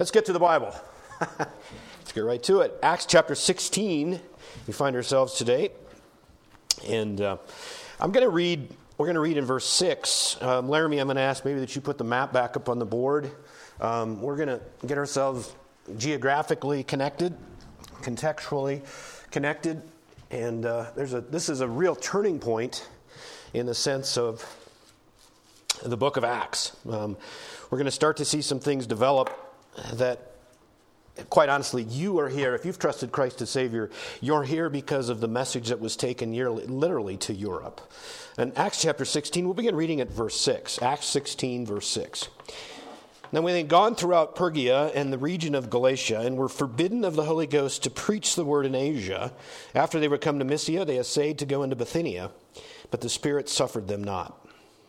Let's get to the Bible. Let's get right to it. Acts chapter 16, we find ourselves today. And uh, I'm going to read, we're going to read in verse 6. Um, Laramie, I'm going to ask maybe that you put the map back up on the board. Um, we're going to get ourselves geographically connected, contextually connected. And uh, there's a, this is a real turning point in the sense of the book of Acts. Um, we're going to start to see some things develop that quite honestly, you are here. If you've trusted Christ as Savior, you're here because of the message that was taken yearly, literally to Europe. And Acts chapter 16, we'll begin reading at verse 6. Acts 16, verse 6. Now, when they had gone throughout Phrygia and the region of Galatia and were forbidden of the Holy Ghost to preach the word in Asia, after they were come to Mysia, they essayed to go into Bithynia, but the Spirit suffered them not.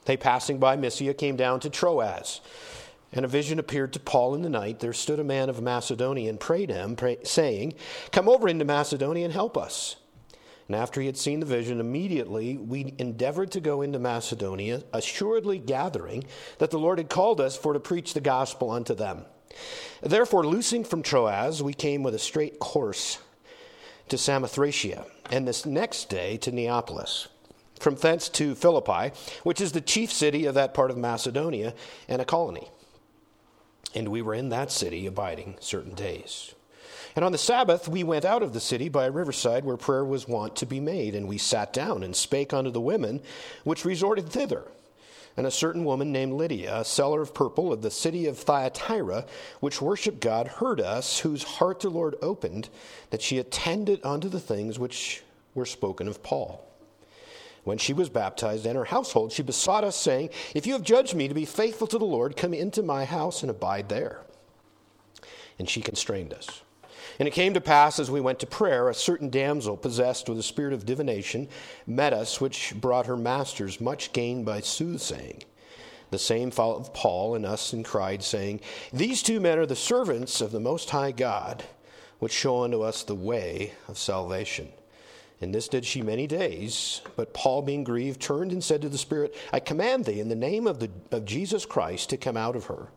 They, passing by Mysia, came down to Troas. And a vision appeared to Paul in the night. There stood a man of Macedonia and prayed him, pray, saying, Come over into Macedonia and help us. And after he had seen the vision, immediately we endeavored to go into Macedonia, assuredly gathering that the Lord had called us for to preach the gospel unto them. Therefore, loosing from Troas, we came with a straight course to Samothracia, and this next day to Neapolis. From thence to Philippi, which is the chief city of that part of Macedonia, and a colony. And we were in that city abiding certain days. And on the Sabbath we went out of the city by a riverside where prayer was wont to be made, and we sat down and spake unto the women which resorted thither. And a certain woman named Lydia, a seller of purple of the city of Thyatira, which worshipped God, heard us, whose heart the Lord opened, that she attended unto the things which were spoken of Paul. When she was baptized and her household, she besought us, saying, If you have judged me to be faithful to the Lord, come into my house and abide there. And she constrained us. And it came to pass as we went to prayer, a certain damsel possessed with a spirit of divination met us, which brought her masters much gain by soothsaying. The same followed Paul and us and cried, saying, These two men are the servants of the Most High God, which show unto us the way of salvation. And this did she many days. But Paul, being grieved, turned and said to the Spirit, I command thee in the name of, the, of Jesus Christ to come out of her.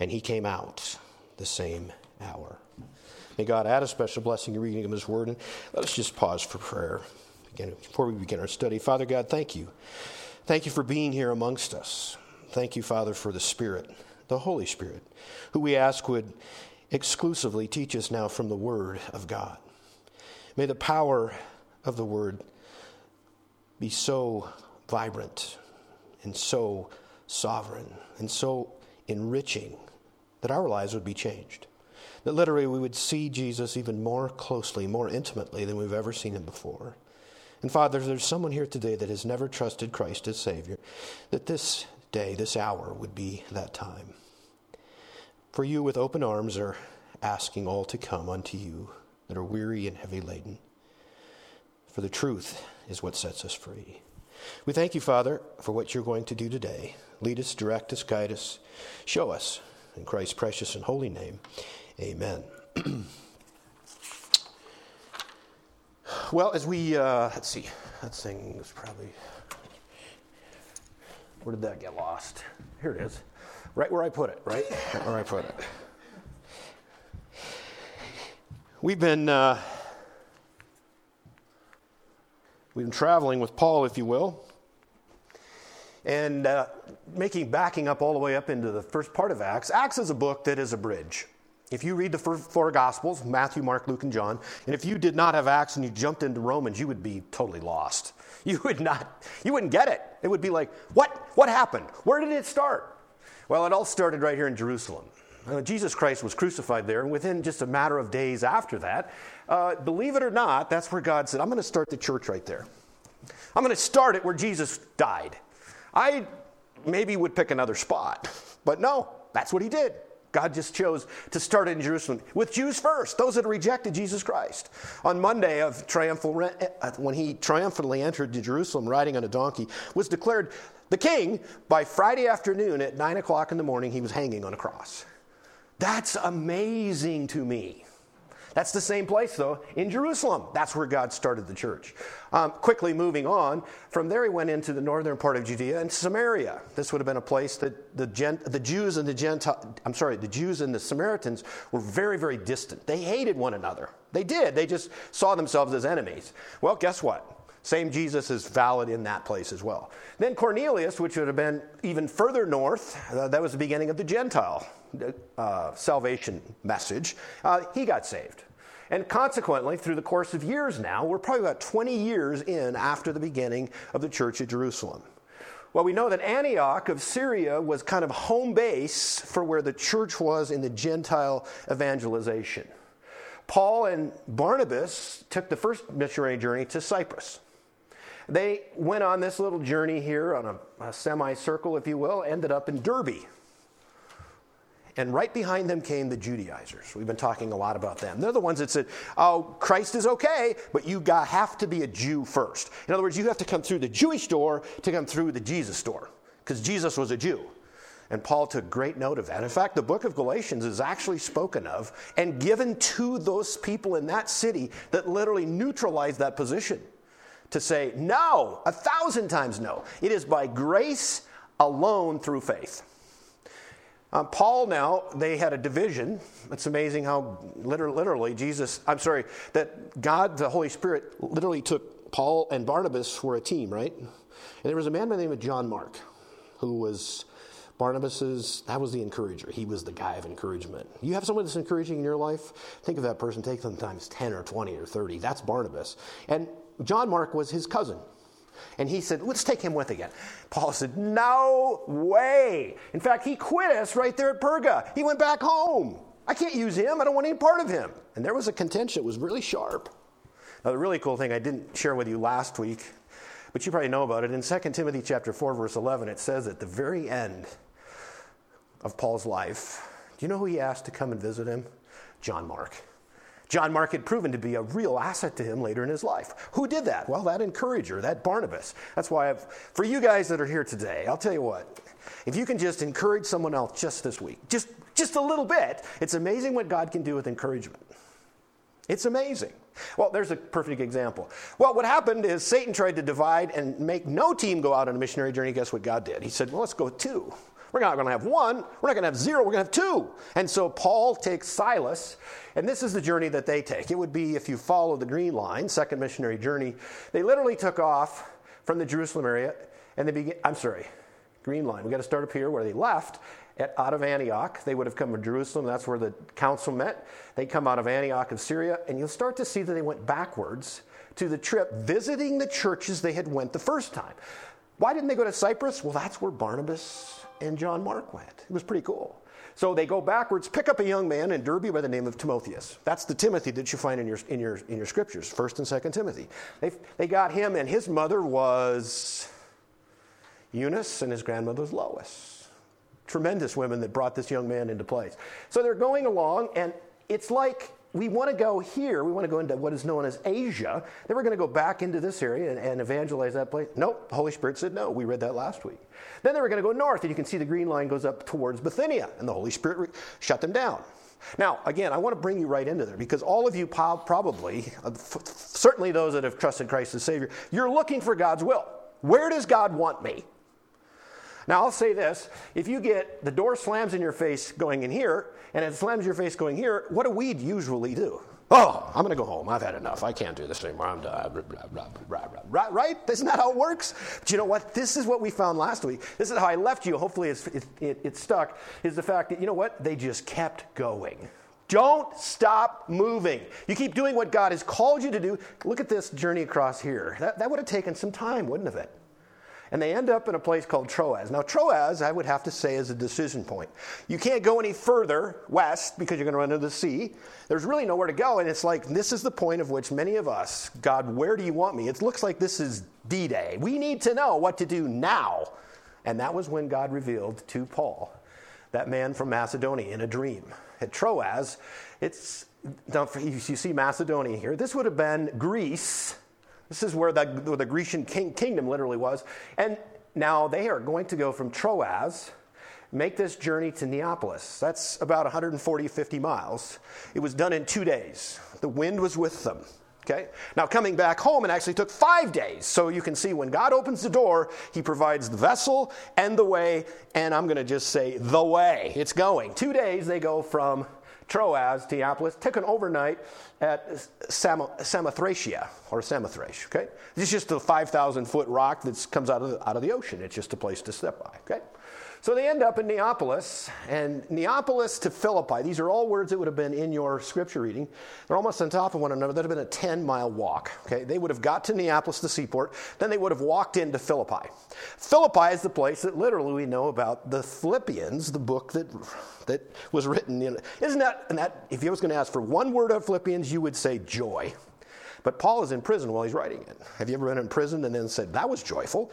And he came out the same hour. May God add a special blessing in reading of his word. And let us just pause for prayer again before we begin our study. Father God, thank you. Thank you for being here amongst us. Thank you, Father, for the Spirit, the Holy Spirit, who we ask would exclusively teach us now from the Word of God. May the power of the word be so vibrant and so sovereign and so enriching that our lives would be changed. That literally we would see Jesus even more closely, more intimately than we've ever seen him before. And Father, there's someone here today that has never trusted Christ as Savior, that this day, this hour would be that time. For you with open arms are asking all to come unto you that are weary and heavy laden for the truth is what sets us free. We thank you, Father, for what you're going to do today. Lead us, direct us, guide us, show us. In Christ's precious and holy name, amen. well, as we, uh, let's see, that thing was probably, where did that get lost? Here it is. Right where I put it, right? where I put it. We've been. Uh, We've been traveling with Paul, if you will, and uh, making backing up all the way up into the first part of Acts. Acts is a book that is a bridge. If you read the four Gospels, Matthew, Mark, Luke, and John, and if you did not have Acts and you jumped into Romans, you would be totally lost. You would not, you wouldn't get it. It would be like, what? What happened? Where did it start? Well, it all started right here in Jerusalem. Uh, Jesus Christ was crucified there, and within just a matter of days after that, uh, believe it or not, that's where God said, I'm going to start the church right there. I'm going to start it where Jesus died. I maybe would pick another spot, but no, that's what he did. God just chose to start in Jerusalem with Jews first, those that rejected Jesus Christ. On Monday of triumphal, uh, when he triumphantly entered Jerusalem riding on a donkey, was declared the king. By Friday afternoon at nine o'clock in the morning, he was hanging on a cross. That's amazing to me That's the same place, though, in Jerusalem. That's where God started the church. Um, quickly moving on, from there he went into the northern part of Judea and Samaria. This would have been a place that the, Gent- the Jews and the Gentile, I'm sorry, the Jews and the Samaritans were very, very distant. They hated one another. They did. They just saw themselves as enemies. Well, guess what? Same Jesus is valid in that place as well. Then Cornelius, which would have been even further north, uh, that was the beginning of the Gentile uh, salvation message, uh, he got saved. And consequently, through the course of years now, we're probably about 20 years in after the beginning of the church at Jerusalem. Well, we know that Antioch of Syria was kind of home base for where the church was in the Gentile evangelization. Paul and Barnabas took the first missionary journey to Cyprus. They went on this little journey here on a, a semicircle, if you will, ended up in Derbe. And right behind them came the Judaizers. We've been talking a lot about them. They're the ones that said, oh, Christ is okay, but you have to be a Jew first. In other words, you have to come through the Jewish door to come through the Jesus door, because Jesus was a Jew. And Paul took great note of that. In fact, the book of Galatians is actually spoken of and given to those people in that city that literally neutralized that position to say, no, a thousand times no. It is by grace alone through faith. Um, Paul now, they had a division. It's amazing how literally, literally Jesus, I'm sorry, that God, the Holy Spirit, literally took Paul and Barnabas were a team, right? And there was a man by the name of John Mark who was Barnabas's, that was the encourager. He was the guy of encouragement. You have someone that's encouraging in your life, think of that person, take them times 10 or 20 or 30. That's Barnabas. And John Mark was his cousin. And he said, Let's take him with again. Paul said, No way. In fact, he quit us right there at Perga. He went back home. I can't use him. I don't want any part of him. And there was a contention that was really sharp. Now, the really cool thing I didn't share with you last week, but you probably know about it. In 2 Timothy chapter 4, verse 11, it says at the very end of Paul's life, do you know who he asked to come and visit him? John Mark. John Mark had proven to be a real asset to him later in his life. Who did that? Well, that encourager, that Barnabas. That's why I've, for you guys that are here today, I'll tell you what, if you can just encourage someone else just this week, just, just a little bit, it's amazing what God can do with encouragement. It's amazing. Well, there's a perfect example. Well, what happened is Satan tried to divide and make no team go out on a missionary journey. Guess what God did? He said, well, let's go two. We're not going to have one. We're not going to have zero. We're going to have two. And so Paul takes Silas, and this is the journey that they take. It would be if you follow the green line, second missionary journey. They literally took off from the Jerusalem area, and they begin. I'm sorry, green line. We got to start up here where they left. At, out of Antioch, they would have come to Jerusalem. That's where the council met. They come out of Antioch of Syria, and you'll start to see that they went backwards to the trip, visiting the churches they had went the first time. Why didn't they go to Cyprus? Well, that's where Barnabas and John Mark went. It was pretty cool. So they go backwards, pick up a young man in Derbe by the name of Timotheus. That's the Timothy that you find in your, in your, in your scriptures, 1st and 2nd Timothy. They, they got him, and his mother was Eunice, and his grandmother was Lois. Tremendous women that brought this young man into place. So they're going along, and it's like we want to go here. We want to go into what is known as Asia. Then we're going to go back into this area and, and evangelize that place. Nope, the Holy Spirit said no. We read that last week. Then they were going to go north, and you can see the green line goes up towards Bithynia, and the Holy Spirit re- shut them down. Now, again, I want to bring you right into there because all of you probably, uh, certainly those that have trusted Christ as Savior, you're looking for God's will. Where does God want me? Now, I'll say this if you get the door slams in your face going in here, and it slams your face going here, what do we usually do? Oh, I'm going to go home. I've had enough. I can't do this anymore. I'm done. Right? Isn't that how it works? But you know what? This is what we found last week. This is how I left you. Hopefully, it's, it, it, it stuck. Is the fact that, you know what? They just kept going. Don't stop moving. You keep doing what God has called you to do. Look at this journey across here. That, that would have taken some time, wouldn't it? And they end up in a place called Troas. Now, Troas, I would have to say, is a decision point. You can't go any further west because you're going to run into the sea. There's really nowhere to go, and it's like this is the point of which many of us, God, where do you want me? It looks like this is D Day. We need to know what to do now. And that was when God revealed to Paul, that man from Macedonia, in a dream. At Troas, it's, you see Macedonia here. This would have been Greece this is where the, where the Grecian king, kingdom literally was. And now they are going to go from Troas, make this journey to Neapolis. That's about 140, 50 miles. It was done in two days. The wind was with them. Okay? Now, coming back home, it actually took five days. So you can see when God opens the door, He provides the vessel and the way, and I'm going to just say the way. It's going. Two days, they go from Troas to Neapolis. Took an overnight at Sam- Samothracia, or Samothrace, okay? It's just a 5,000 foot rock that comes out of, the, out of the ocean. It's just a place to step by, okay? So they end up in Neapolis, and Neapolis to Philippi, these are all words that would have been in your scripture reading. They're almost on top of one another. That would have been a 10 mile walk. Okay? They would have got to Neapolis, the seaport, then they would have walked into Philippi. Philippi is the place that literally we know about the Philippians, the book that, that was written. In, isn't that, and that, if you was going to ask for one word of Philippians, you would say joy. But Paul is in prison while he's writing it. Have you ever been in prison and then said, that was joyful?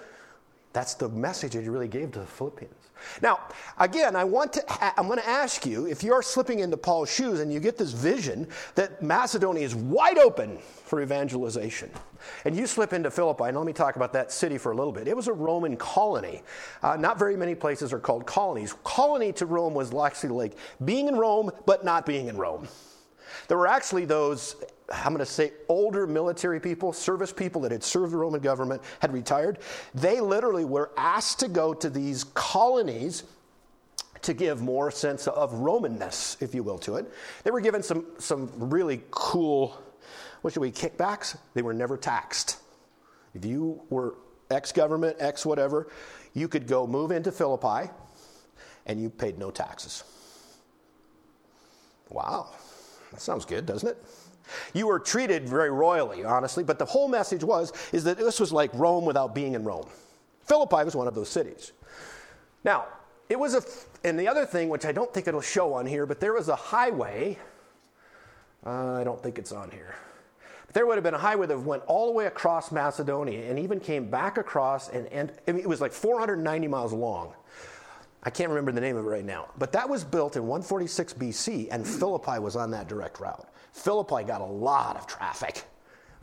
That's the message that he really gave to the Philippians. Now, again, I want to, I'm going to ask you if you're slipping into Paul's shoes and you get this vision that Macedonia is wide open for evangelization, and you slip into Philippi, and let me talk about that city for a little bit. It was a Roman colony. Uh, not very many places are called colonies. Colony to Rome was actually like being in Rome, but not being in Rome. There were actually those, I'm going to say, older military people, service people that had served the Roman government, had retired. They literally were asked to go to these colonies to give more sense of Romanness, if you will, to it. They were given some, some really cool, what should we, kickbacks? They were never taxed. If you were ex government, ex whatever, you could go move into Philippi and you paid no taxes. Wow. That sounds good, doesn't it? You were treated very royally, honestly, but the whole message was is that this was like Rome without being in Rome. Philippi was one of those cities. Now, it was a, and the other thing, which I don't think it'll show on here, but there was a highway. Uh, I don't think it's on here. But there would have been a highway that went all the way across Macedonia and even came back across, and, and I mean, it was like 490 miles long. I can't remember the name of it right now, but that was built in 146 BC, and Philippi was on that direct route. Philippi got a lot of traffic.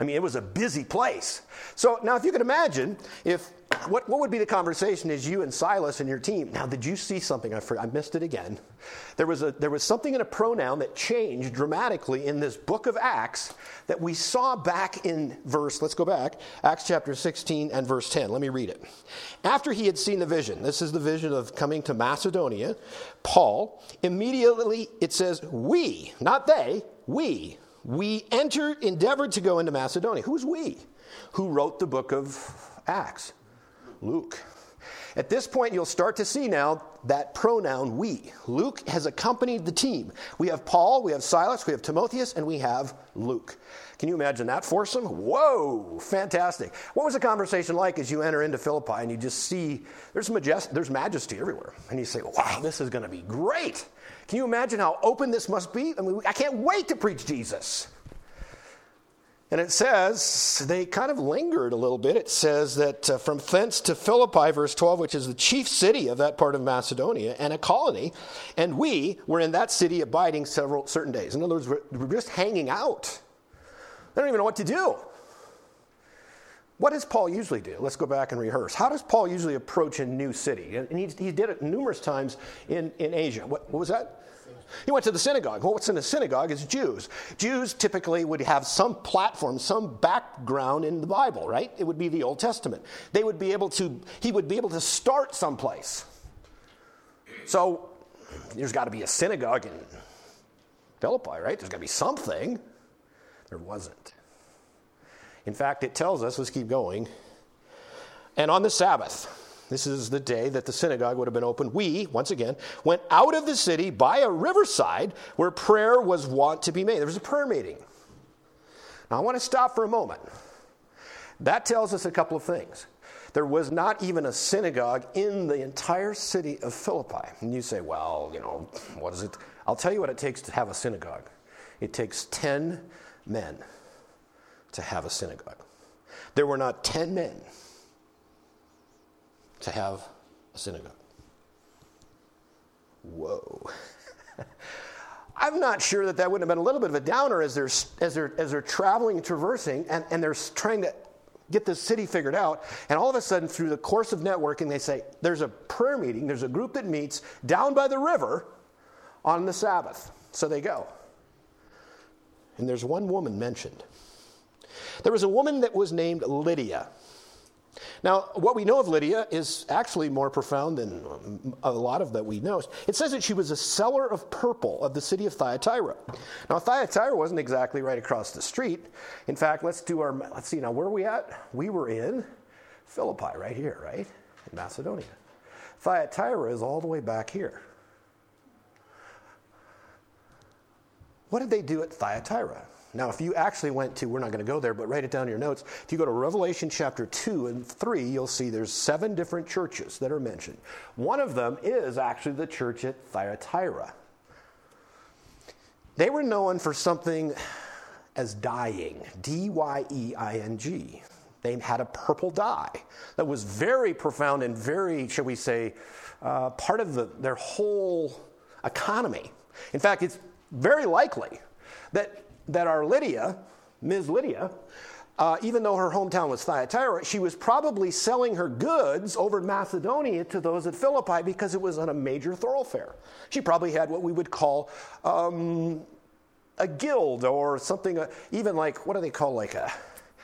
I mean, it was a busy place. So now, if you can imagine, if what, what would be the conversation is you and Silas and your team? Now, did you see something? I, I missed it again. There was, a, there was something in a pronoun that changed dramatically in this book of Acts that we saw back in verse, let's go back, Acts chapter 16 and verse 10. Let me read it. After he had seen the vision, this is the vision of coming to Macedonia, Paul, immediately it says, we, not they, we, we entered, endeavored to go into Macedonia. Who's we? Who wrote the book of Acts? Luke. At this point, you'll start to see now that pronoun we. Luke has accompanied the team. We have Paul, we have Silas, we have Timotheus, and we have Luke. Can you imagine that foursome? Whoa, fantastic. What was the conversation like as you enter into Philippi and you just see there's, majest- there's majesty everywhere? And you say, wow, this is going to be great. Can you imagine how open this must be? I mean, I can't wait to preach Jesus. And it says, they kind of lingered a little bit. It says that uh, from thence to Philippi, verse 12, which is the chief city of that part of Macedonia and a colony, and we were in that city abiding several certain days. In other words, we're, we're just hanging out. They don't even know what to do. What does Paul usually do? Let's go back and rehearse. How does Paul usually approach a new city? And he, he did it numerous times in, in Asia. What, what was that? He went to the synagogue. Well, what's in the synagogue is Jews. Jews typically would have some platform, some background in the Bible, right? It would be the Old Testament. They would be able to, he would be able to start someplace. So there's got to be a synagogue in Philippi, right? There's got to be something. There wasn't. In fact, it tells us, let's keep going. And on the Sabbath, this is the day that the synagogue would have been open. We, once again, went out of the city by a riverside where prayer was wont to be made. There was a prayer meeting. Now, I want to stop for a moment. That tells us a couple of things. There was not even a synagogue in the entire city of Philippi. And you say, well, you know, what is it? I'll tell you what it takes to have a synagogue. It takes 10 men to have a synagogue. There were not 10 men to have a synagogue. Whoa. I'm not sure that that wouldn't have been a little bit of a downer as they're, as they're, as they're traveling and traversing and, and they're trying to get this city figured out. And all of a sudden, through the course of networking, they say, there's a prayer meeting, there's a group that meets down by the river on the Sabbath. So they go. And there's one woman mentioned. There was a woman that was named Lydia. Now, what we know of Lydia is actually more profound than a lot of that we know. It says that she was a seller of purple of the city of Thyatira. Now, Thyatira wasn't exactly right across the street. In fact, let's do our, let's see now, where are we at? We were in Philippi, right here, right? In Macedonia. Thyatira is all the way back here. What did they do at Thyatira? Now, if you actually went to, we're not going to go there, but write it down in your notes. If you go to Revelation chapter 2 and 3, you'll see there's seven different churches that are mentioned. One of them is actually the church at Thyatira. They were known for something as dyeing, D Y E I N G. They had a purple dye that was very profound and very, shall we say, uh, part of the, their whole economy. In fact, it's very likely that that our Lydia, Ms. Lydia, uh, even though her hometown was Thyatira, she was probably selling her goods over in Macedonia to those at Philippi because it was on a major thoroughfare. She probably had what we would call um, a guild or something, uh, even like, what do they call, like a,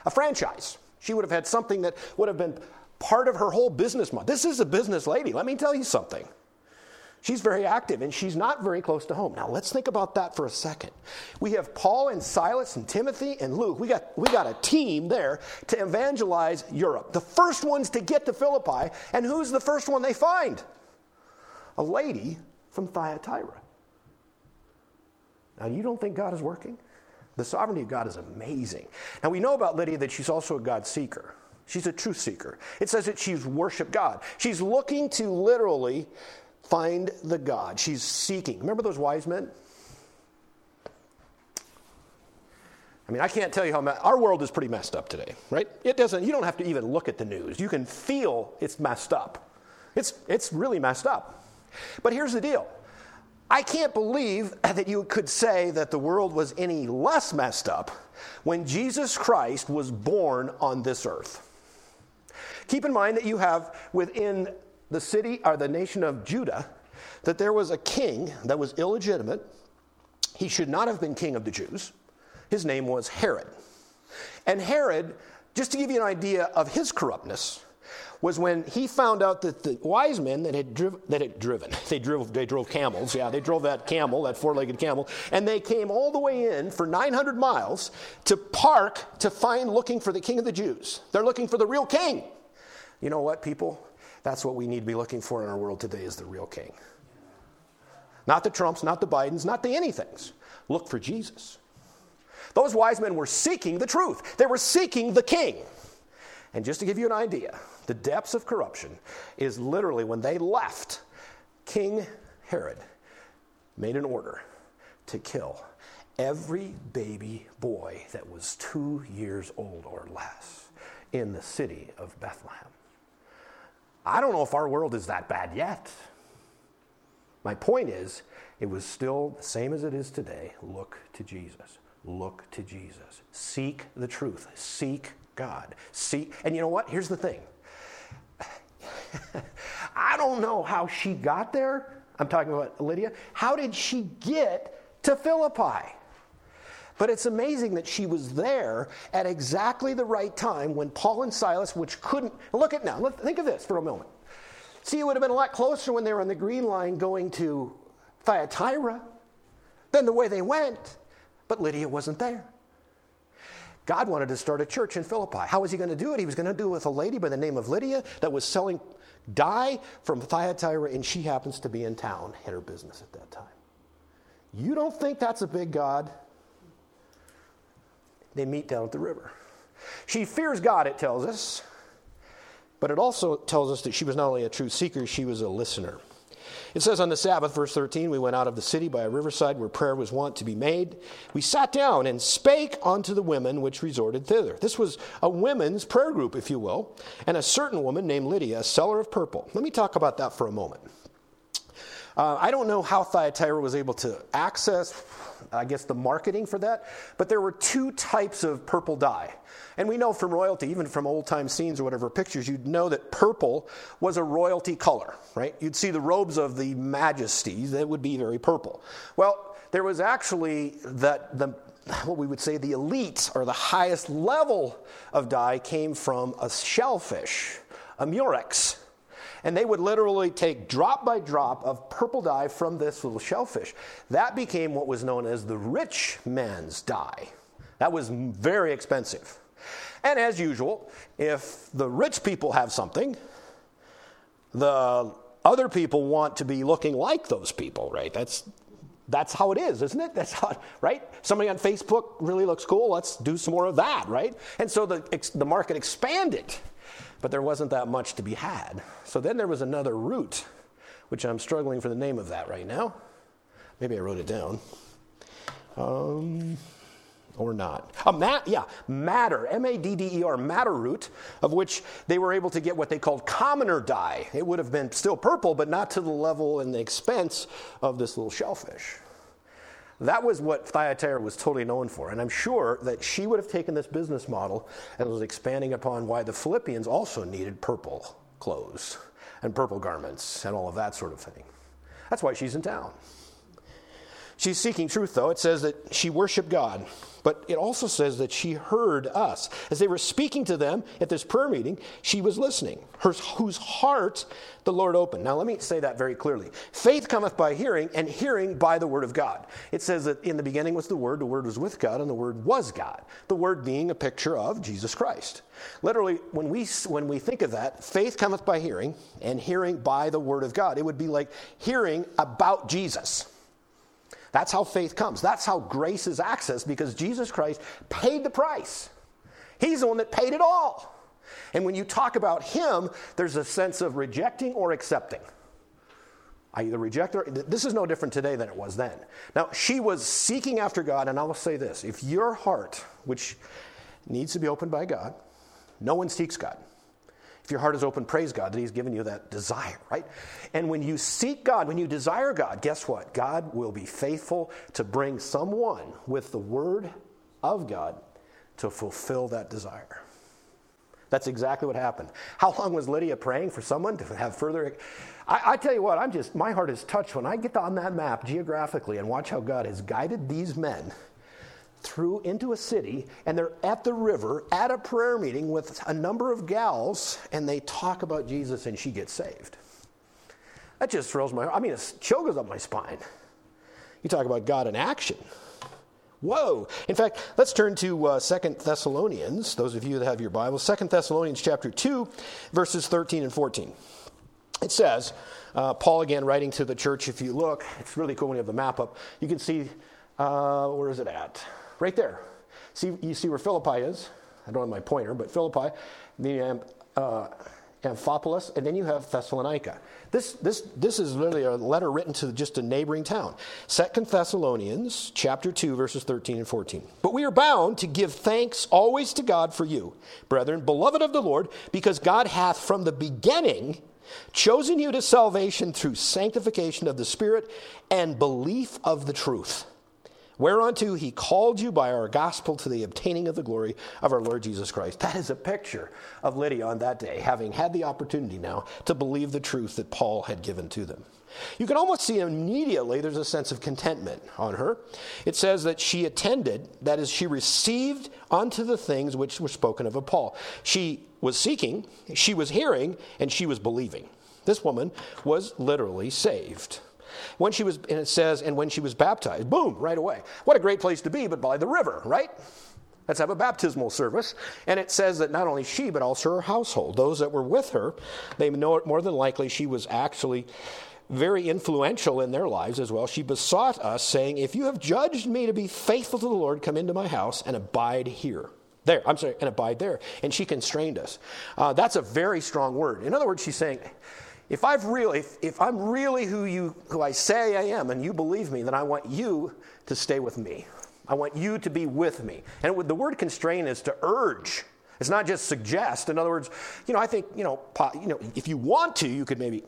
a franchise. She would have had something that would have been part of her whole business model. This is a business lady, let me tell you something. She's very active and she's not very close to home. Now let's think about that for a second. We have Paul and Silas and Timothy and Luke. We got, we got a team there to evangelize Europe. The first ones to get to Philippi, and who's the first one they find? A lady from Thyatira. Now you don't think God is working? The sovereignty of God is amazing. Now we know about Lydia that she's also a God seeker. She's a truth seeker. It says that she's worshiped God. She's looking to literally find the God. She's seeking. Remember those wise men? I mean, I can't tell you how our world is pretty messed up today, right? It doesn't. You don't have to even look at the news. You can feel it's messed up. It's it's really messed up. But here's the deal. I can't believe that you could say that the world was any less messed up when Jesus Christ was born on this earth. Keep in mind that you have within the city or the nation of Judah that there was a king that was illegitimate. He should not have been king of the Jews. His name was Herod. And Herod, just to give you an idea of his corruptness, was when he found out that the wise men that had, driv- that had driven, they drove, they drove camels, yeah, they drove that camel, that four legged camel, and they came all the way in for 900 miles to park to find looking for the king of the Jews. They're looking for the real king. You know what, people? That's what we need to be looking for in our world today is the real king. Not the Trumps, not the Bidens, not the anythings. Look for Jesus. Those wise men were seeking the truth. They were seeking the king. And just to give you an idea, the depths of corruption is literally when they left, King Herod made an order to kill every baby boy that was two years old or less in the city of Bethlehem. I don't know if our world is that bad yet. My point is, it was still the same as it is today. Look to Jesus. Look to Jesus. Seek the truth. Seek God. Seek, and you know what? Here's the thing. I don't know how she got there. I'm talking about Lydia. How did she get to Philippi? But it's amazing that she was there at exactly the right time when Paul and Silas, which couldn't, look at now, think of this for a moment. See, it would have been a lot closer when they were on the green line going to Thyatira than the way they went, but Lydia wasn't there. God wanted to start a church in Philippi. How was he going to do it? He was going to do it with a lady by the name of Lydia that was selling dye from Thyatira, and she happens to be in town, had her business at that time. You don't think that's a big God? They meet down at the river. She fears God, it tells us, but it also tells us that she was not only a true seeker, she was a listener. It says on the Sabbath, verse 13, we went out of the city by a riverside where prayer was wont to be made. We sat down and spake unto the women which resorted thither. This was a women's prayer group, if you will, and a certain woman named Lydia, a seller of purple. Let me talk about that for a moment. Uh, I don't know how Thyatira was able to access, I guess, the marketing for that, but there were two types of purple dye. And we know from royalty, even from old time scenes or whatever pictures, you'd know that purple was a royalty color, right? You'd see the robes of the majesties, that would be very purple. Well, there was actually that the what we would say the elite or the highest level of dye came from a shellfish, a murex. And they would literally take drop by drop of purple dye from this little shellfish. That became what was known as the rich man's dye. That was very expensive. And as usual, if the rich people have something, the other people want to be looking like those people, right? That's that's how it is, isn't it? That's how, right? Somebody on Facebook really looks cool. Let's do some more of that, right? And so the, the market expanded, but there wasn't that much to be had. So then there was another route, which I'm struggling for the name of that right now. Maybe I wrote it down. Um, or not. A mat, yeah, madder, M A D D E R, madder root, of which they were able to get what they called commoner dye. It would have been still purple, but not to the level and the expense of this little shellfish. That was what Thyatira was totally known for. And I'm sure that she would have taken this business model and was expanding upon why the Philippians also needed purple clothes and purple garments and all of that sort of thing. That's why she's in town. She's seeking truth, though. It says that she worshiped God, but it also says that she heard us. As they were speaking to them at this prayer meeting, she was listening, her, whose heart the Lord opened. Now, let me say that very clearly. Faith cometh by hearing, and hearing by the word of God. It says that in the beginning was the Word, the Word was with God, and the Word was God. The Word being a picture of Jesus Christ. Literally, when we, when we think of that, faith cometh by hearing, and hearing by the Word of God. It would be like hearing about Jesus. That's how faith comes. That's how grace is accessed because Jesus Christ paid the price. He's the one that paid it all. And when you talk about Him, there's a sense of rejecting or accepting. I either reject or this is no different today than it was then. Now, she was seeking after God, and I will say this if your heart, which needs to be opened by God, no one seeks God. If your heart is open, praise God that He's given you that desire, right? And when you seek God, when you desire God, guess what? God will be faithful to bring someone with the Word of God to fulfill that desire. That's exactly what happened. How long was Lydia praying for someone to have further? I, I, tell you what, I'm just, my heart is touched when I get on that map geographically and watch how God has guided these men through into a city and they're at the river at a prayer meeting with a number of gals and they talk about Jesus and she gets saved. That just thrills my heart. I mean, a chill goes up my spine. You talk about God in action. Whoa. In fact, let's turn to uh, 2 Thessalonians, those of you that have your Bible. 2 Thessalonians chapter 2, verses 13 and 14. It says, uh, Paul again writing to the church, if you look, it's really cool when you have the map up. You can see, uh, where is it at? Right there. See, you see where Philippi is. I don't have my pointer, but Philippi, the uh, Amphipolis, and then you have Thessalonica. This, this, this is literally a letter written to just a neighboring town. Second Thessalonians chapter 2, verses 13 and 14. But we are bound to give thanks always to God for you, brethren, beloved of the Lord, because God hath from the beginning chosen you to salvation through sanctification of the Spirit and belief of the truth whereunto he called you by our gospel to the obtaining of the glory of our Lord Jesus Christ. That is a picture of Lydia on that day, having had the opportunity now to believe the truth that Paul had given to them. You can almost see immediately there's a sense of contentment on her. It says that she attended, that is, she received unto the things which were spoken of of Paul. She was seeking, she was hearing, and she was believing. This woman was literally saved. When she was, and it says, and when she was baptized, boom, right away. What a great place to be, but by the river, right? Let's have a baptismal service. And it says that not only she, but also her household, those that were with her, they know it more than likely she was actually very influential in their lives as well. She besought us, saying, If you have judged me to be faithful to the Lord, come into my house and abide here. There, I'm sorry, and abide there. And she constrained us. Uh, that's a very strong word. In other words, she's saying, if I've really, if, if I'm really who you, who I say I am, and you believe me, then I want you to stay with me. I want you to be with me. And the word constrain is to urge. It's not just suggest. In other words, you know, I think, you know, you know, if you want to, you could maybe,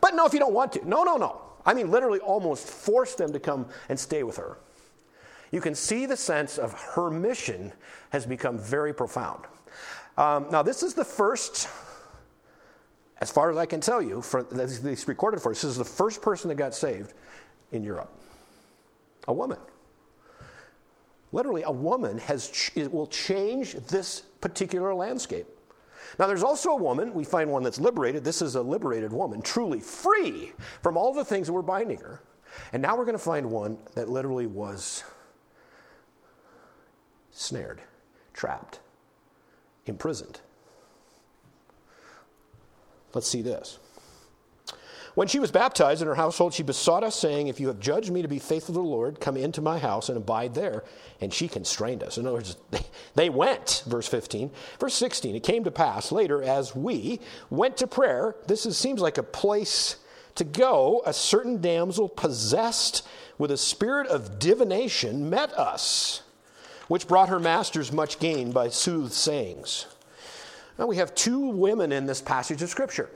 but no, if you don't want to. No, no, no. I mean, literally almost force them to come and stay with her. You can see the sense of her mission has become very profound. Um, now, this is the first, as far as I can tell you, for, that's recorded for us, this is the first person that got saved in Europe. A woman. Literally, a woman has, will change this particular landscape. Now, there's also a woman, we find one that's liberated. This is a liberated woman, truly free from all the things that were binding her. And now we're going to find one that literally was snared, trapped, imprisoned. Let's see this. When she was baptized in her household, she besought us, saying, If you have judged me to be faithful to the Lord, come into my house and abide there. And she constrained us. In other words, they went, verse 15. Verse 16, it came to pass later as we went to prayer. This is, seems like a place to go. A certain damsel possessed with a spirit of divination met us, which brought her masters much gain by soothsayings. Now we have two women in this passage of Scripture.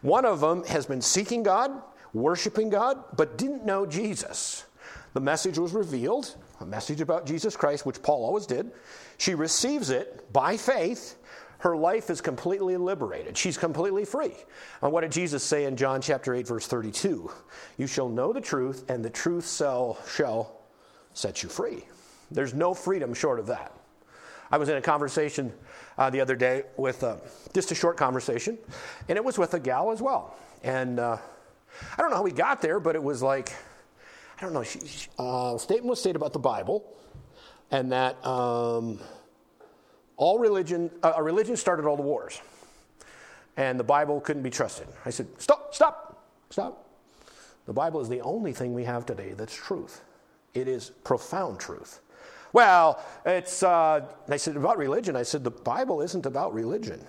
One of them has been seeking God, worshiping God, but didn't know Jesus. The message was revealed, a message about Jesus Christ, which Paul always did. She receives it by faith. Her life is completely liberated. She's completely free. And what did Jesus say in John chapter 8, verse 32? You shall know the truth, and the truth shall, shall set you free. There's no freedom short of that. I was in a conversation uh, the other day with uh, just a short conversation, and it was with a gal as well. And uh, I don't know how we got there, but it was like, I don't know, she, she, uh, statement was stated about the Bible, and that um, all religion, uh, a religion started all the wars, and the Bible couldn't be trusted. I said, stop, stop, stop. The Bible is the only thing we have today that's truth. It is profound truth. Well, it's, uh, I said, about religion. I said, the Bible isn't about religion,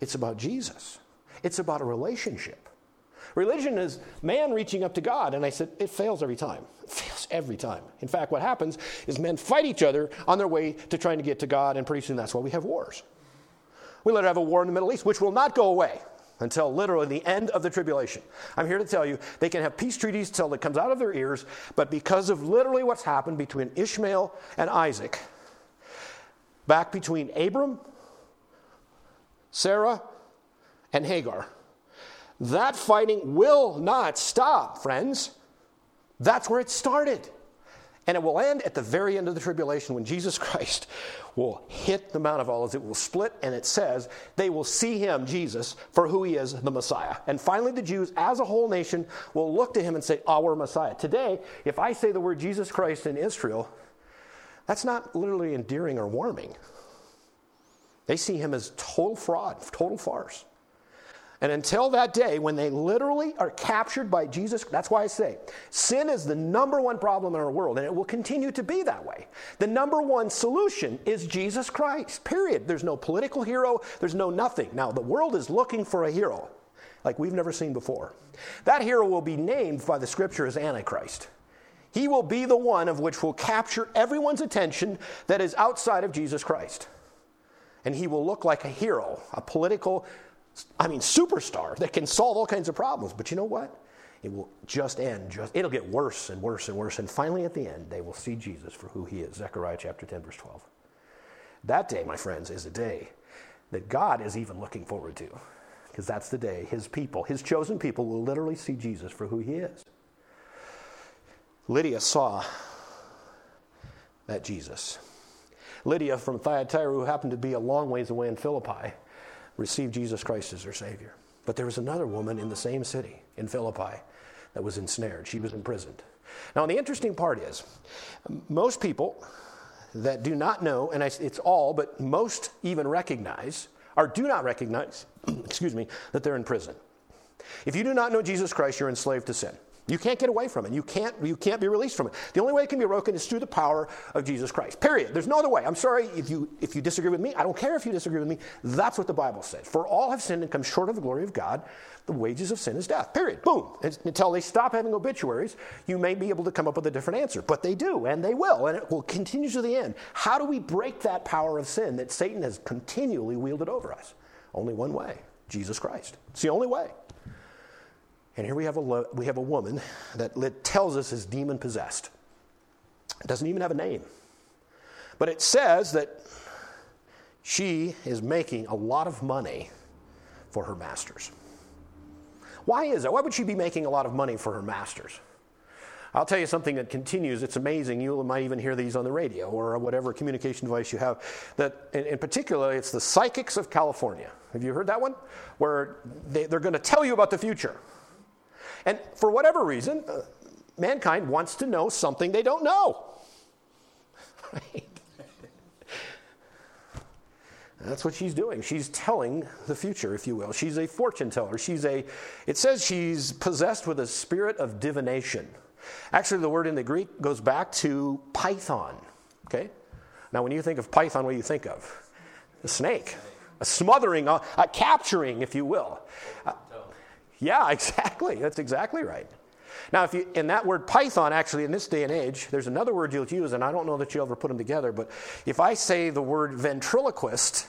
it's about Jesus, it's about a relationship. Religion is man reaching up to God. And I said, it fails every time. It fails every time. In fact, what happens is men fight each other on their way to trying to get to God, and pretty soon that's why we have wars. We let have a war in the Middle East, which will not go away until literally the end of the tribulation. I'm here to tell you they can have peace treaties till it comes out of their ears, but because of literally what's happened between Ishmael and Isaac, back between Abram, Sarah, and Hagar, that fighting will not stop, friends. That's where it started. And it will end at the very end of the tribulation when Jesus Christ will hit the Mount of Olives. It will split, and it says they will see him, Jesus, for who he is, the Messiah. And finally, the Jews, as a whole nation, will look to him and say, Our Messiah. Today, if I say the word Jesus Christ in Israel, that's not literally endearing or warming. They see him as total fraud, total farce. And until that day, when they literally are captured by Jesus, that's why I say sin is the number one problem in our world, and it will continue to be that way. The number one solution is Jesus Christ, period. There's no political hero, there's no nothing. Now, the world is looking for a hero like we've never seen before. That hero will be named by the scripture as Antichrist. He will be the one of which will capture everyone's attention that is outside of Jesus Christ. And he will look like a hero, a political I mean, superstar that can solve all kinds of problems. But you know what? It will just end. Just it'll get worse and worse and worse. And finally, at the end, they will see Jesus for who He is. Zechariah chapter 10, verse 12. That day, my friends, is a day that God is even looking forward to, because that's the day His people, His chosen people, will literally see Jesus for who He is. Lydia saw that Jesus. Lydia from Thyatira, who happened to be a long ways away in Philippi, received Jesus Christ as her Savior. But there was another woman in the same city, in Philippi, that was ensnared. She was imprisoned. Now, the interesting part is, most people that do not know, and it's all, but most even recognize, or do not recognize, excuse me, that they're in prison. If you do not know Jesus Christ, you're enslaved to sin. You can't get away from it. You can't, you can't be released from it. The only way it can be broken is through the power of Jesus Christ. Period. There's no other way. I'm sorry if you, if you disagree with me. I don't care if you disagree with me. That's what the Bible says. For all have sinned and come short of the glory of God. The wages of sin is death. Period. Boom. Until they stop having obituaries, you may be able to come up with a different answer. But they do, and they will, and it will continue to the end. How do we break that power of sin that Satan has continually wielded over us? Only one way Jesus Christ. It's the only way. And here we have a, we have a woman that tells us is demon possessed. It doesn't even have a name. But it says that she is making a lot of money for her masters. Why is that? Why would she be making a lot of money for her masters? I'll tell you something that continues. It's amazing. You might even hear these on the radio or whatever communication device you have. That, in, in particular, it's the psychics of California. Have you heard that one? Where they, they're going to tell you about the future. And for whatever reason, uh, mankind wants to know something they don't know. Right? That's what she's doing. She's telling the future, if you will. She's a fortune teller. She's a, it says she's possessed with a spirit of divination. Actually, the word in the Greek goes back to python. Okay? Now, when you think of python, what do you think of? A snake, a smothering, a, a capturing, if you will. Uh, yeah, exactly. That's exactly right. Now, if you, in that word python, actually, in this day and age, there's another word you'll use, and I don't know that you ever put them together, but if I say the word ventriloquist,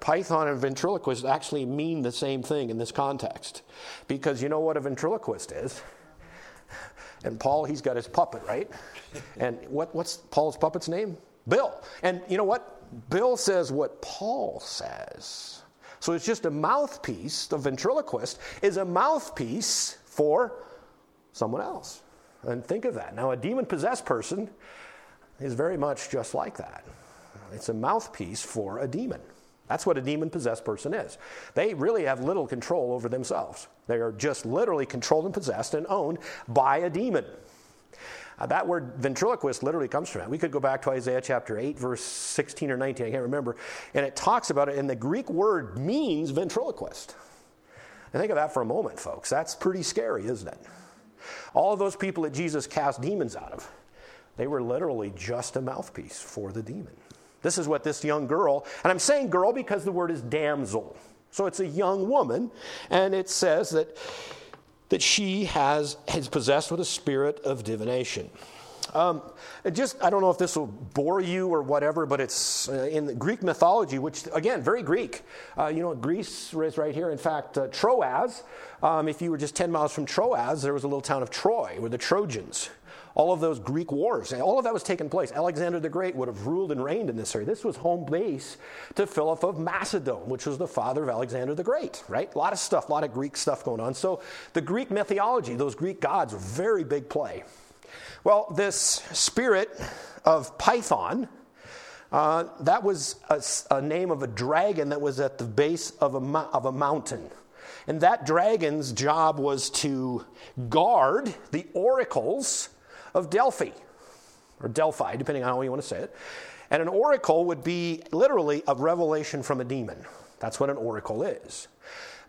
python and ventriloquist actually mean the same thing in this context. Because you know what a ventriloquist is? And Paul, he's got his puppet, right? And what, what's Paul's puppet's name? Bill. And you know what? Bill says what Paul says. So it's just a mouthpiece. The ventriloquist is a mouthpiece for someone else. And think of that. Now, a demon possessed person is very much just like that. It's a mouthpiece for a demon. That's what a demon possessed person is. They really have little control over themselves. They are just literally controlled and possessed and owned by a demon. Uh, that word ventriloquist literally comes from that. We could go back to Isaiah chapter 8, verse 16 or 19, I can't remember, and it talks about it, and the Greek word means ventriloquist. And think of that for a moment, folks. That's pretty scary, isn't it? All of those people that Jesus cast demons out of, they were literally just a mouthpiece for the demon. This is what this young girl, and I'm saying girl because the word is damsel. So it's a young woman, and it says that, that she has, is possessed with a spirit of divination. Um, just, I don't know if this will bore you or whatever, but it's uh, in Greek mythology, which, again, very Greek. Uh, you know, Greece is right here. In fact, uh, Troas, um, if you were just 10 miles from Troas, there was a little town of Troy, where the Trojans all of those Greek wars. All of that was taking place. Alexander the Great would have ruled and reigned in this area. This was home base to Philip of Macedon, which was the father of Alexander the Great, right? A lot of stuff, a lot of Greek stuff going on. So the Greek mythology, those Greek gods, were very big play. Well, this spirit of Python, uh, that was a, a, name of a dragon that was at the base of a, of a mountain. And that dragon's job was to guard the oracles of Delphi, or Delphi, depending on how you want to say it. And an oracle would be literally a revelation from a demon. That's what an oracle is.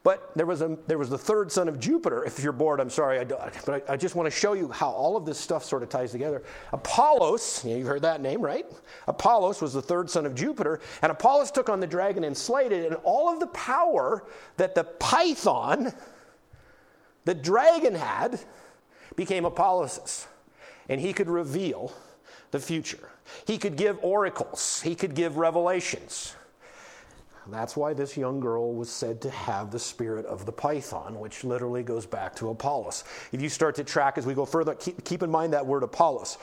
But there was, a, there was the third son of Jupiter. If you're bored, I'm sorry, I but I, I, just want to show you how all of this stuff sort of ties together. Apollos, you've heard that name, right? Apollos was the third son of Jupiter, and Apollos took on the dragon and slayed it, and all of the power that the python, the dragon had, became Apollos's and he could reveal the future. He could give oracles, he could give revelations. That's why this young girl was said to have the spirit of the python, which literally goes back to Apollos. If you start to track as we go further, keep, keep in mind that word Apollos.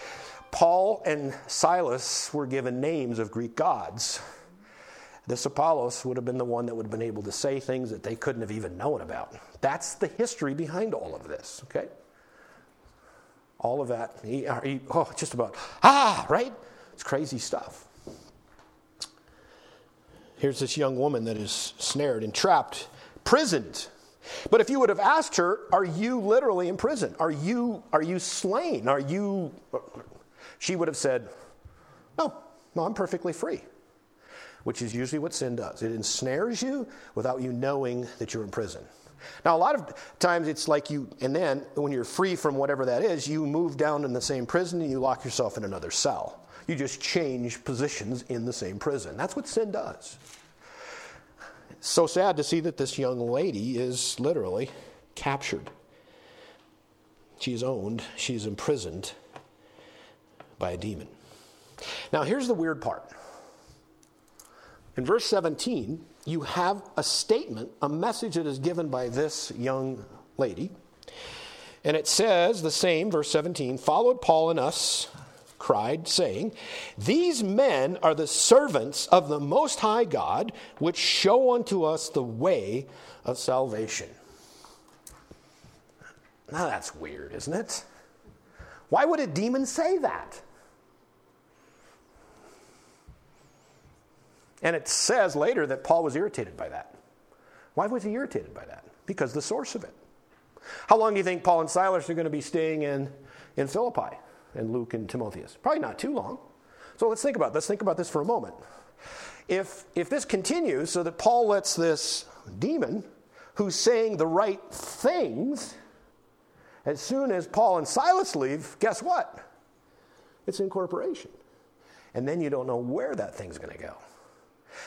Paul and Silas were given names of Greek gods. This Apollos would have been the one that would have been able to say things that they couldn't have even known about. That's the history behind all of this, okay? All of that. He, he, oh, just about, ah, right? It's crazy stuff. Here's this young woman that is snared and trapped, prisoned. But if you would have asked her, Are you literally in prison? Are you, are you slain? Are you. She would have said, No, no, I'm perfectly free. Which is usually what sin does. It ensnares you without you knowing that you're in prison. Now, a lot of times it's like you, and then when you're free from whatever that is, you move down in the same prison and you lock yourself in another cell. You just change positions in the same prison. That's what sin does. So sad to see that this young lady is literally captured. She's owned, she's imprisoned by a demon. Now, here's the weird part. In verse 17, you have a statement, a message that is given by this young lady. And it says the same, verse 17, followed Paul and us, cried, saying, These men are the servants of the Most High God, which show unto us the way of salvation. Now that's weird, isn't it? Why would a demon say that? And it says later that Paul was irritated by that. Why was he irritated by that? Because the source of it. How long do you think Paul and Silas are going to be staying in, in Philippi and Luke and Timotheus? Probably not too long. So let's think about let's think about this for a moment. If if this continues so that Paul lets this demon who's saying the right things as soon as Paul and Silas leave, guess what? It's incorporation. And then you don't know where that thing's going to go.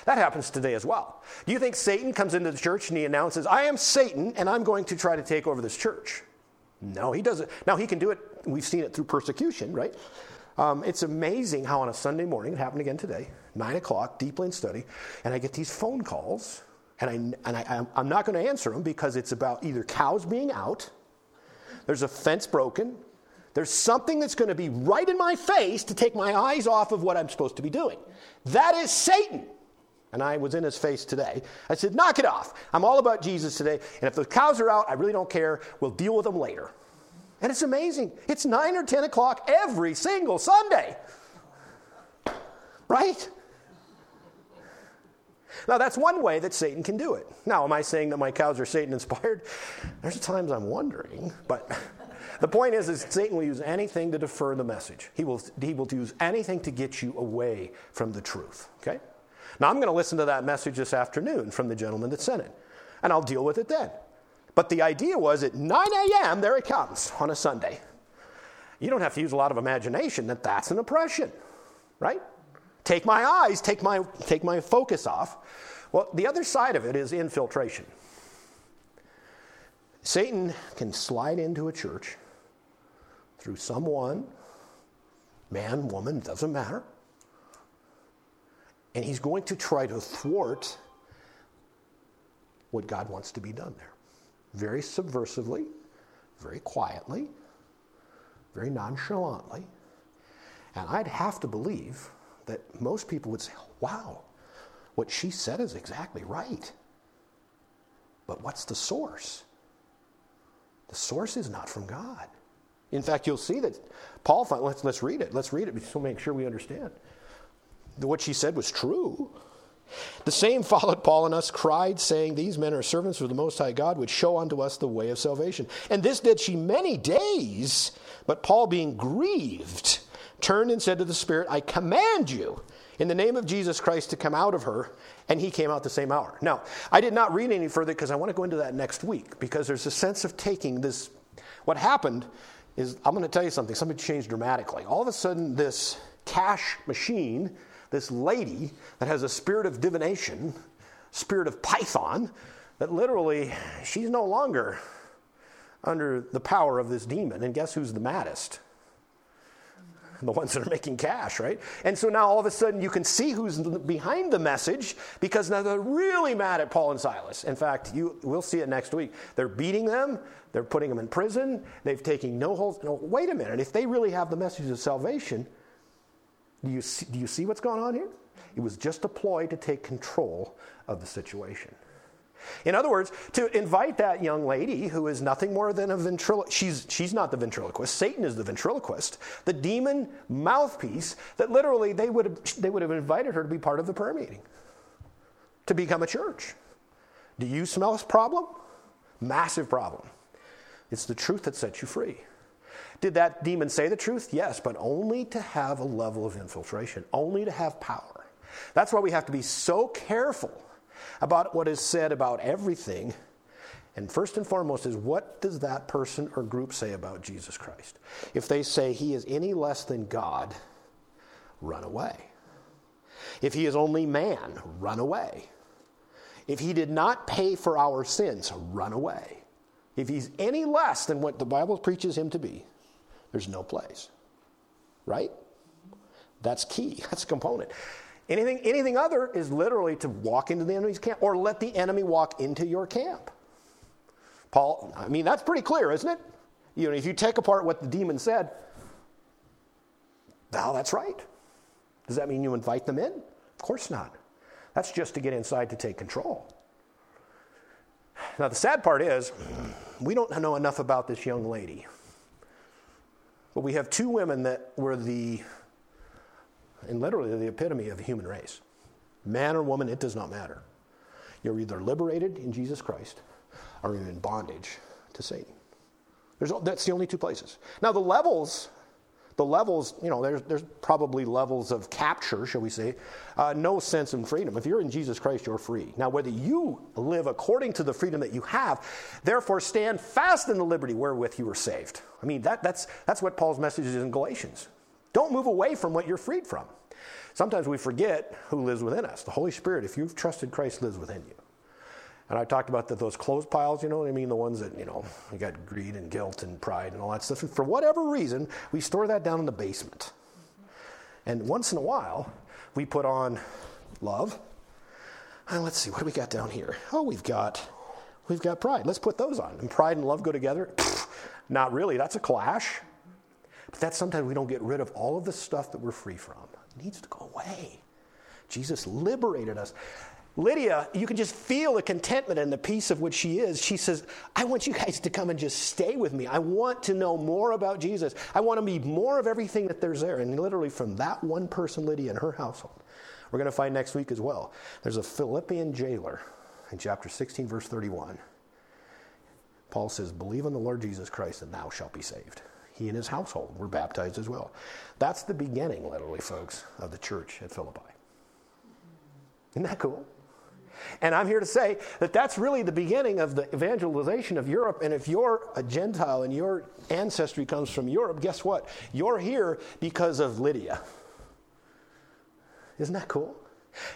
That happens today as well. Do you think Satan comes into the church and he announces, I am Satan and I'm going to try to take over this church? No, he doesn't. Now, he can do it. We've seen it through persecution, right? Um, it's amazing how on a Sunday morning, it happened again today, 9 o'clock, deeply in study, and I get these phone calls, and, I, and I, I'm not going to answer them because it's about either cows being out, there's a fence broken, there's something that's going to be right in my face to take my eyes off of what I'm supposed to be doing. That is Satan and I was in his face today. I said, Knock it off. I'm all about Jesus today. And if the cows are out, I really don't care. We'll deal with them later. And it's amazing. It's 9 or 10 o'clock every single Sunday. Right? Now, that's one way that Satan can do it. Now, am I saying that my cows are Satan inspired? There's times I'm wondering, but the point is, is Satan will use anything to defer the message. He will, he will use anything to get you away from the truth, okay? Now, I'm going to listen to that message this afternoon from the gentleman that sent it, and I'll deal with it then. But the idea was at 9 a.m., there it comes on a Sunday. You don't have to use a lot of imagination that that's an oppression, right? Take my eyes, take my, take my focus off. Well, the other side of it is infiltration. Satan can slide into a church through someone, man, woman, doesn't matter, and he's going to try to thwart what God wants to be done there. Very subversively, very quietly, very nonchalantly. And I'd have to believe that most people would say, wow, what she said is exactly right. But what's the source? The source is not from God. In fact, you'll see that Paul, let's, let's read it. Let's read it to make sure we understand what she said was true. The same followed Paul and us, cried, saying, These men are servants of the Most High God, which show unto us the way of salvation. And this did she many days. But Paul, being grieved, turned and said to the Spirit, I command you in the name of Jesus Christ to come out of her. And he came out the same hour. Now, I did not read any further because I want to go into that next week because there's a sense of taking this. What happened is, I'm going to tell you something, something changed dramatically. All of a sudden, this cash machine this lady that has a spirit of divination, spirit of Python, that literally she's no longer under the power of this demon. And guess who's the maddest? The ones that are making cash, right? And so now all of a sudden you can see who's behind the message because now they're really mad at Paul and Silas. In fact, you, we'll see it next week. They're beating them, they're putting them in prison, they've taken no hold. No, wait a minute, if they really have the message of salvation, do you, see, do you see what's going on here? It was just a ploy to take control of the situation. In other words, to invite that young lady who is nothing more than a ventriloquist, she's, she's not the ventriloquist, Satan is the ventriloquist, the demon mouthpiece that literally they would, have, they would have invited her to be part of the prayer meeting, to become a church. Do you smell a problem? Massive problem. It's the truth that sets you free. Did that demon say the truth? Yes, but only to have a level of infiltration, only to have power. That's why we have to be so careful about what is said about everything. And first and foremost is what does that person or group say about Jesus Christ? If they say he is any less than God, run away. If he is only man, run away. If he did not pay for our sins, run away. If he's any less than what the Bible preaches him to be, there's no place. Right? That's key. That's a component. Anything, anything other is literally to walk into the enemy's camp or let the enemy walk into your camp. Paul, I mean, that's pretty clear, isn't it? You know, if you take apart what the demon said, well, that's right. Does that mean you invite them in? Of course not. That's just to get inside to take control. Now, the sad part is, we don't know enough about this young lady. But we have two women that were the, and literally the epitome of the human race. Man or woman, it does not matter. You're either liberated in Jesus Christ or you're in bondage to Satan. There's, that's the only two places. Now, the levels the levels, you know, there's, there's probably levels of capture, shall we say, uh, no sense in freedom. If you're in Jesus Christ, you're free. Now, whether you live according to the freedom that you have, therefore stand fast in the liberty wherewith you were saved. I mean, that, that's, that's what Paul's message is in Galatians. Don't move away from what you're freed from. Sometimes we forget who lives within us. The Holy Spirit, if you've trusted Christ, lives within you. And I talked about the, those closed piles, you know what I mean? The ones that, you know, we got greed and guilt and pride and all that stuff. And for whatever reason, we store that down in the basement. And once in a while, we put on love. And let's see, what do we got down here? Oh, we've got we've got pride. Let's put those on. And pride and love go together? Pfft, not really. That's a clash. But that's sometimes we don't get rid of all of the stuff that we're free from. It needs to go away. Jesus liberated us. Lydia, you can just feel the contentment and the peace of which she is. She says, I want you guys to come and just stay with me. I want to know more about Jesus. I want to be more of everything that there's there. And literally, from that one person, Lydia, and her household, we're going to find next week as well. There's a Philippian jailer in chapter 16, verse 31. Paul says, Believe on the Lord Jesus Christ, and thou shalt be saved. He and his household were baptized as well. That's the beginning, literally, folks, of the church at Philippi. Isn't that cool? And I'm here to say that that's really the beginning of the evangelization of Europe. And if you're a Gentile and your ancestry comes from Europe, guess what? You're here because of Lydia. Isn't that cool?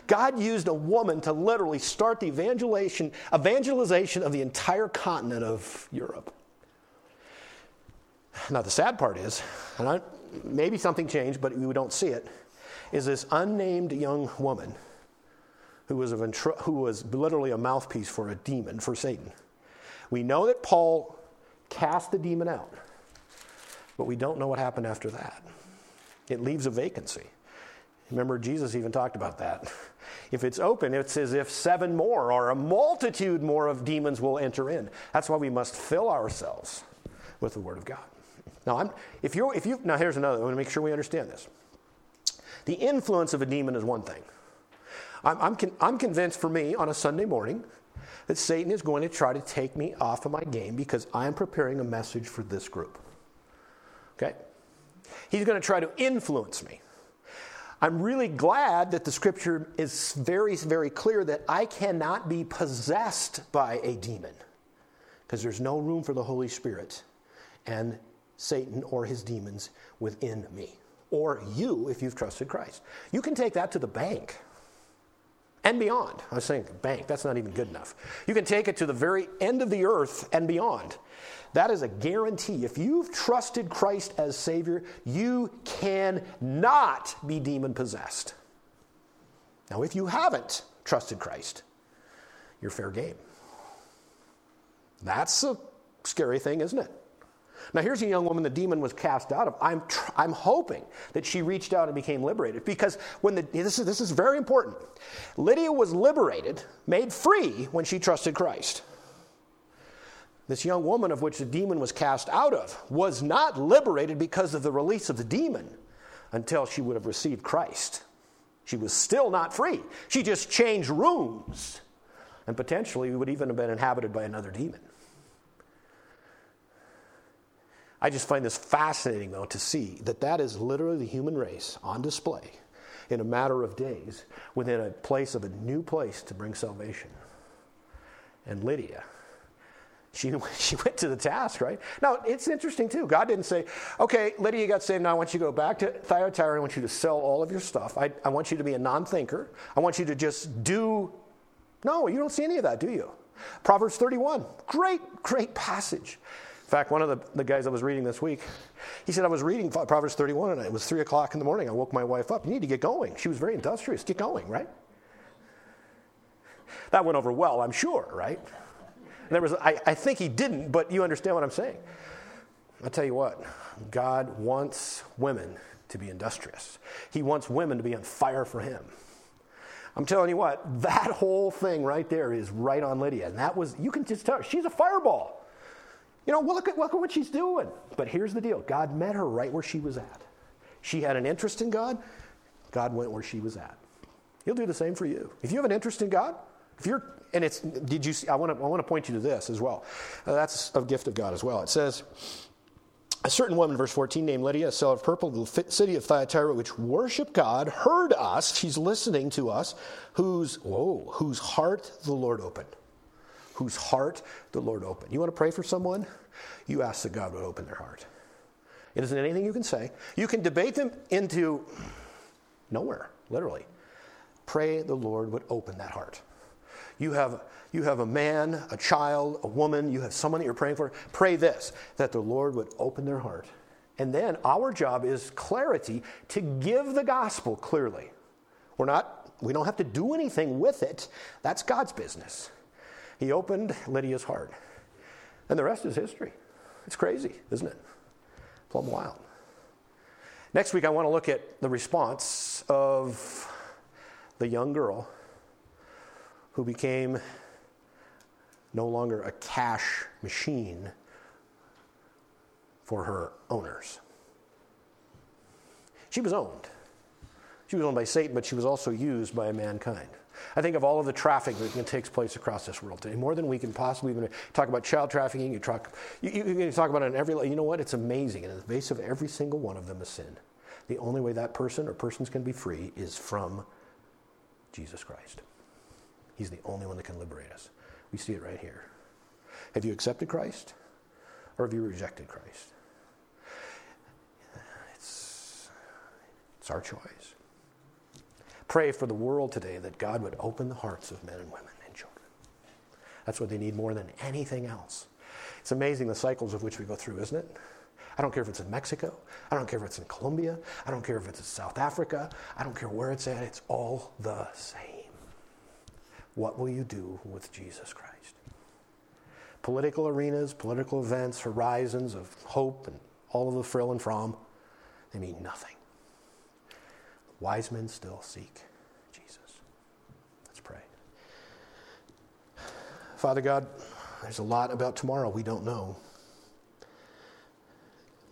God used a woman to literally start the evangelization, evangelization of the entire continent of Europe. Now, the sad part is, and I, maybe something changed, but we don't see it, is this unnamed young woman who was, of, who was literally a mouthpiece for a demon, for Satan. We know that Paul cast the demon out, but we don't know what happened after that. It leaves a vacancy. Remember, Jesus even talked about that. If it's open, it's as if seven more or a multitude more of demons will enter in. That's why we must fill ourselves with the Word of God. Now, I'm, if you if you now here's another. I want to make sure we understand this. The influence of a demon is one thing. I'm, I'm, con- I'm convinced for me on a Sunday morning that Satan is going to try to take me off of my game because I'm preparing a message for this group. Okay? He's going to try to influence me. I'm really glad that the scripture is very, very clear that I cannot be possessed by a demon because there's no room for the Holy Spirit and Satan or his demons within me. Or you, if you've trusted Christ. You can take that to the bank and beyond. I was saying bank, that's not even good enough. You can take it to the very end of the earth and beyond. That is a guarantee. If you've trusted Christ as Savior, you cannot be demon possessed. Now, if you haven't trusted Christ, you're fair game. That's a scary thing, isn't it? Now, here's a young woman the demon was cast out of. I'm, tr- I'm hoping that she reached out and became liberated because when the, this, is, this is very important. Lydia was liberated, made free when she trusted Christ. This young woman of which the demon was cast out of was not liberated because of the release of the demon until she would have received Christ. She was still not free. She just changed rooms and potentially would even have been inhabited by another demon. I just find this fascinating, though, to see that that is literally the human race on display in a matter of days within a place of a new place to bring salvation. And Lydia, she, she went to the task, right? Now, it's interesting, too. God didn't say, okay, Lydia you got saved. Now I want you to go back to Thyatira. I want you to sell all of your stuff. I, I want you to be a non thinker. I want you to just do. No, you don't see any of that, do you? Proverbs 31, great, great passage. In fact, one of the, the guys I was reading this week, he said, I was reading Proverbs 31 and it was 3 o'clock in the morning. I woke my wife up. You need to get going. She was very industrious. Get going, right? That went over well, I'm sure, right? There was, I, I think he didn't, but you understand what I'm saying. I'll tell you what, God wants women to be industrious. He wants women to be on fire for him. I'm telling you what, that whole thing right there is right on Lydia. And that was, you can just tell she's a fireball. You know, look at, look at what she's doing. But here's the deal God met her right where she was at. She had an interest in God, God went where she was at. He'll do the same for you. If you have an interest in God, if you're, and it's, did you see, I want to, I want to point you to this as well. Uh, that's a gift of God as well. It says, a certain woman, verse 14, named Lydia, a seller of purple, the city of Thyatira, which worshiped God, heard us. She's listening to us. Whose, whoa, whose heart the Lord opened. Whose heart the Lord opened. You want to pray for someone? You ask that God would open their heart. It isn't anything you can say. You can debate them into nowhere, literally. Pray the Lord would open that heart. You have, you have a man, a child, a woman, you have someone that you're praying for. Pray this that the Lord would open their heart. And then our job is clarity to give the gospel clearly. We're not, we don't have to do anything with it. That's God's business. He opened Lydia's heart. And the rest is history. It's crazy, isn't it? Plumb wild. Next week, I want to look at the response of the young girl who became no longer a cash machine for her owners. She was owned. She was owned by Satan, but she was also used by mankind. I think of all of the traffic that takes place across this world today, more than we can possibly even talk about child trafficking. You talk, you, you, you talk about it in every. You know what? It's amazing. And in the base of every single one of them is sin. The only way that person or persons can be free is from Jesus Christ. He's the only one that can liberate us. We see it right here. Have you accepted Christ or have you rejected Christ? It's, it's our choice. Pray for the world today that God would open the hearts of men and women and children. That's what they need more than anything else. It's amazing the cycles of which we go through, isn't it? I don't care if it's in Mexico. I don't care if it's in Colombia. I don't care if it's in South Africa. I don't care where it's at. It's all the same. What will you do with Jesus Christ? Political arenas, political events, horizons of hope, and all of the frill and from, they mean nothing. Wise men still seek Jesus. Let's pray. Father God, there's a lot about tomorrow we don't know,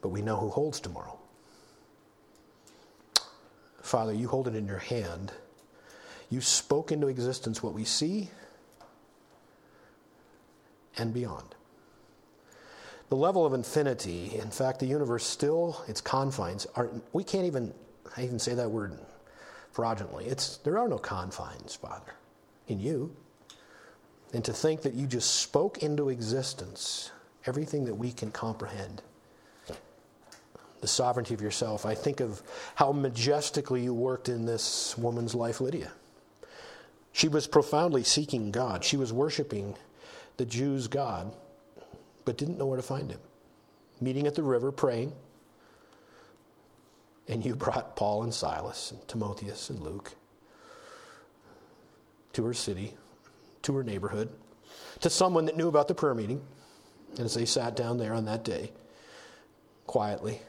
but we know who holds tomorrow. Father, you hold it in your hand you spoke into existence what we see and beyond. The level of infinity, in fact, the universe still, its confines, are we can't even, I even say that word fraudulently. It's, there are no confines, Father, in you. And to think that you just spoke into existence everything that we can comprehend the sovereignty of yourself. I think of how majestically you worked in this woman's life, Lydia. She was profoundly seeking God. She was worshiping the Jews' God, but didn't know where to find him. Meeting at the river, praying. And you brought Paul and Silas and Timotheus and Luke to her city, to her neighborhood, to someone that knew about the prayer meeting. And as they sat down there on that day, quietly,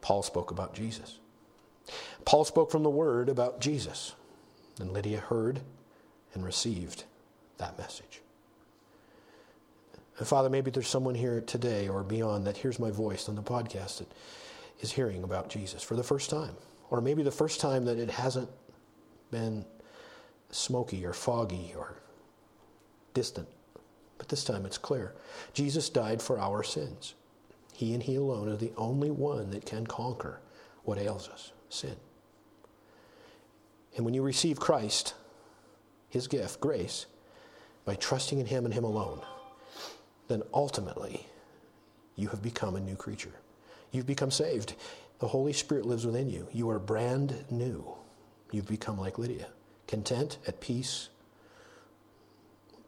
Paul spoke about Jesus. Paul spoke from the Word about Jesus. And Lydia heard and received that message. And Father, maybe there's someone here today or beyond that hears my voice on the podcast that is hearing about Jesus for the first time. Or maybe the first time that it hasn't been smoky or foggy or distant. But this time it's clear. Jesus died for our sins. He and He alone is the only one that can conquer what ails us sin. And when you receive Christ, his gift, grace, by trusting in him and him alone, then ultimately you have become a new creature. You've become saved. The Holy Spirit lives within you. You are brand new. You've become like Lydia, content, at peace.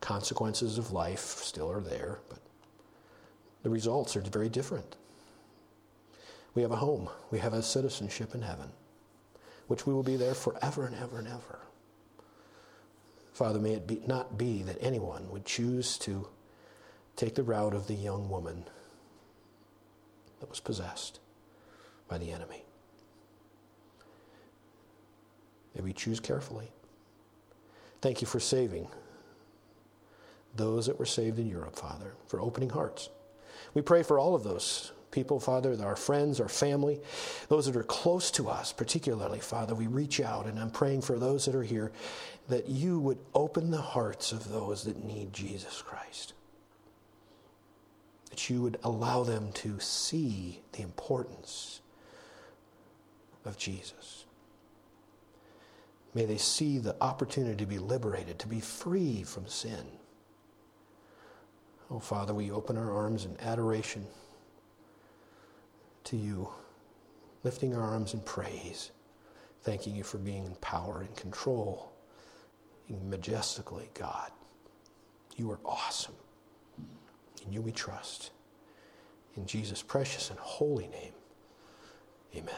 Consequences of life still are there, but the results are very different. We have a home, we have a citizenship in heaven which we will be there forever and ever and ever. Father, may it be, not be that anyone would choose to take the route of the young woman that was possessed by the enemy. May we choose carefully. Thank you for saving those that were saved in Europe, Father, for opening hearts. We pray for all of those people, Father, our friends, our family, those that are close to us, particularly, Father. We reach out, and I'm praying for those that are here that you would open the hearts of those that need Jesus Christ. That you would allow them to see the importance of Jesus. May they see the opportunity to be liberated, to be free from sin. Oh, Father, we open our arms in adoration to you, lifting our arms in praise, thanking you for being in power and control, majestically God. You are awesome. In you we trust. In Jesus' precious and holy name, amen.